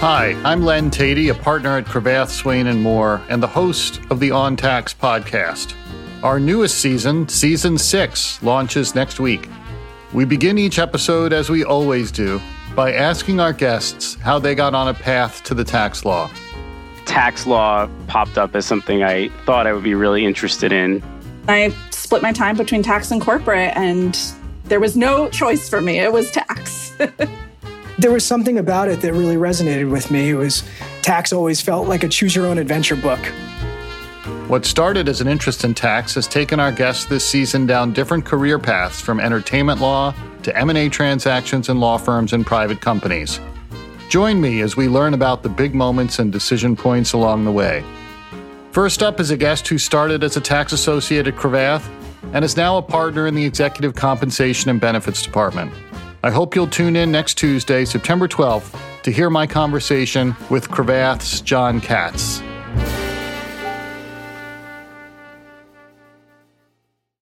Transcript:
Hi, I'm Len Teti, a partner at Cravath, Swaine and Moore, and the host of the On Tax podcast. Our newest season, season six, launches next week. We begin each episode as we always do by asking our guests how they got on a path to the tax law. Tax law popped up as something I thought I would be really interested in. I split my time between tax and corporate, and there was no choice for me. It was tax. there was something about it that really resonated with me. It was tax always felt like a choose your own adventure book. What started as an interest in tax has taken our guests this season down different career paths from entertainment law to M&A transactions in law firms and private companies. Join me as we learn about the big moments and decision points along the way. First up is a guest who started as a tax associate at Cravath and is now a partner in the Executive Compensation and Benefits Department. I hope you'll tune in next Tuesday, September 12th, to hear my conversation with Cravath's Jon Katz.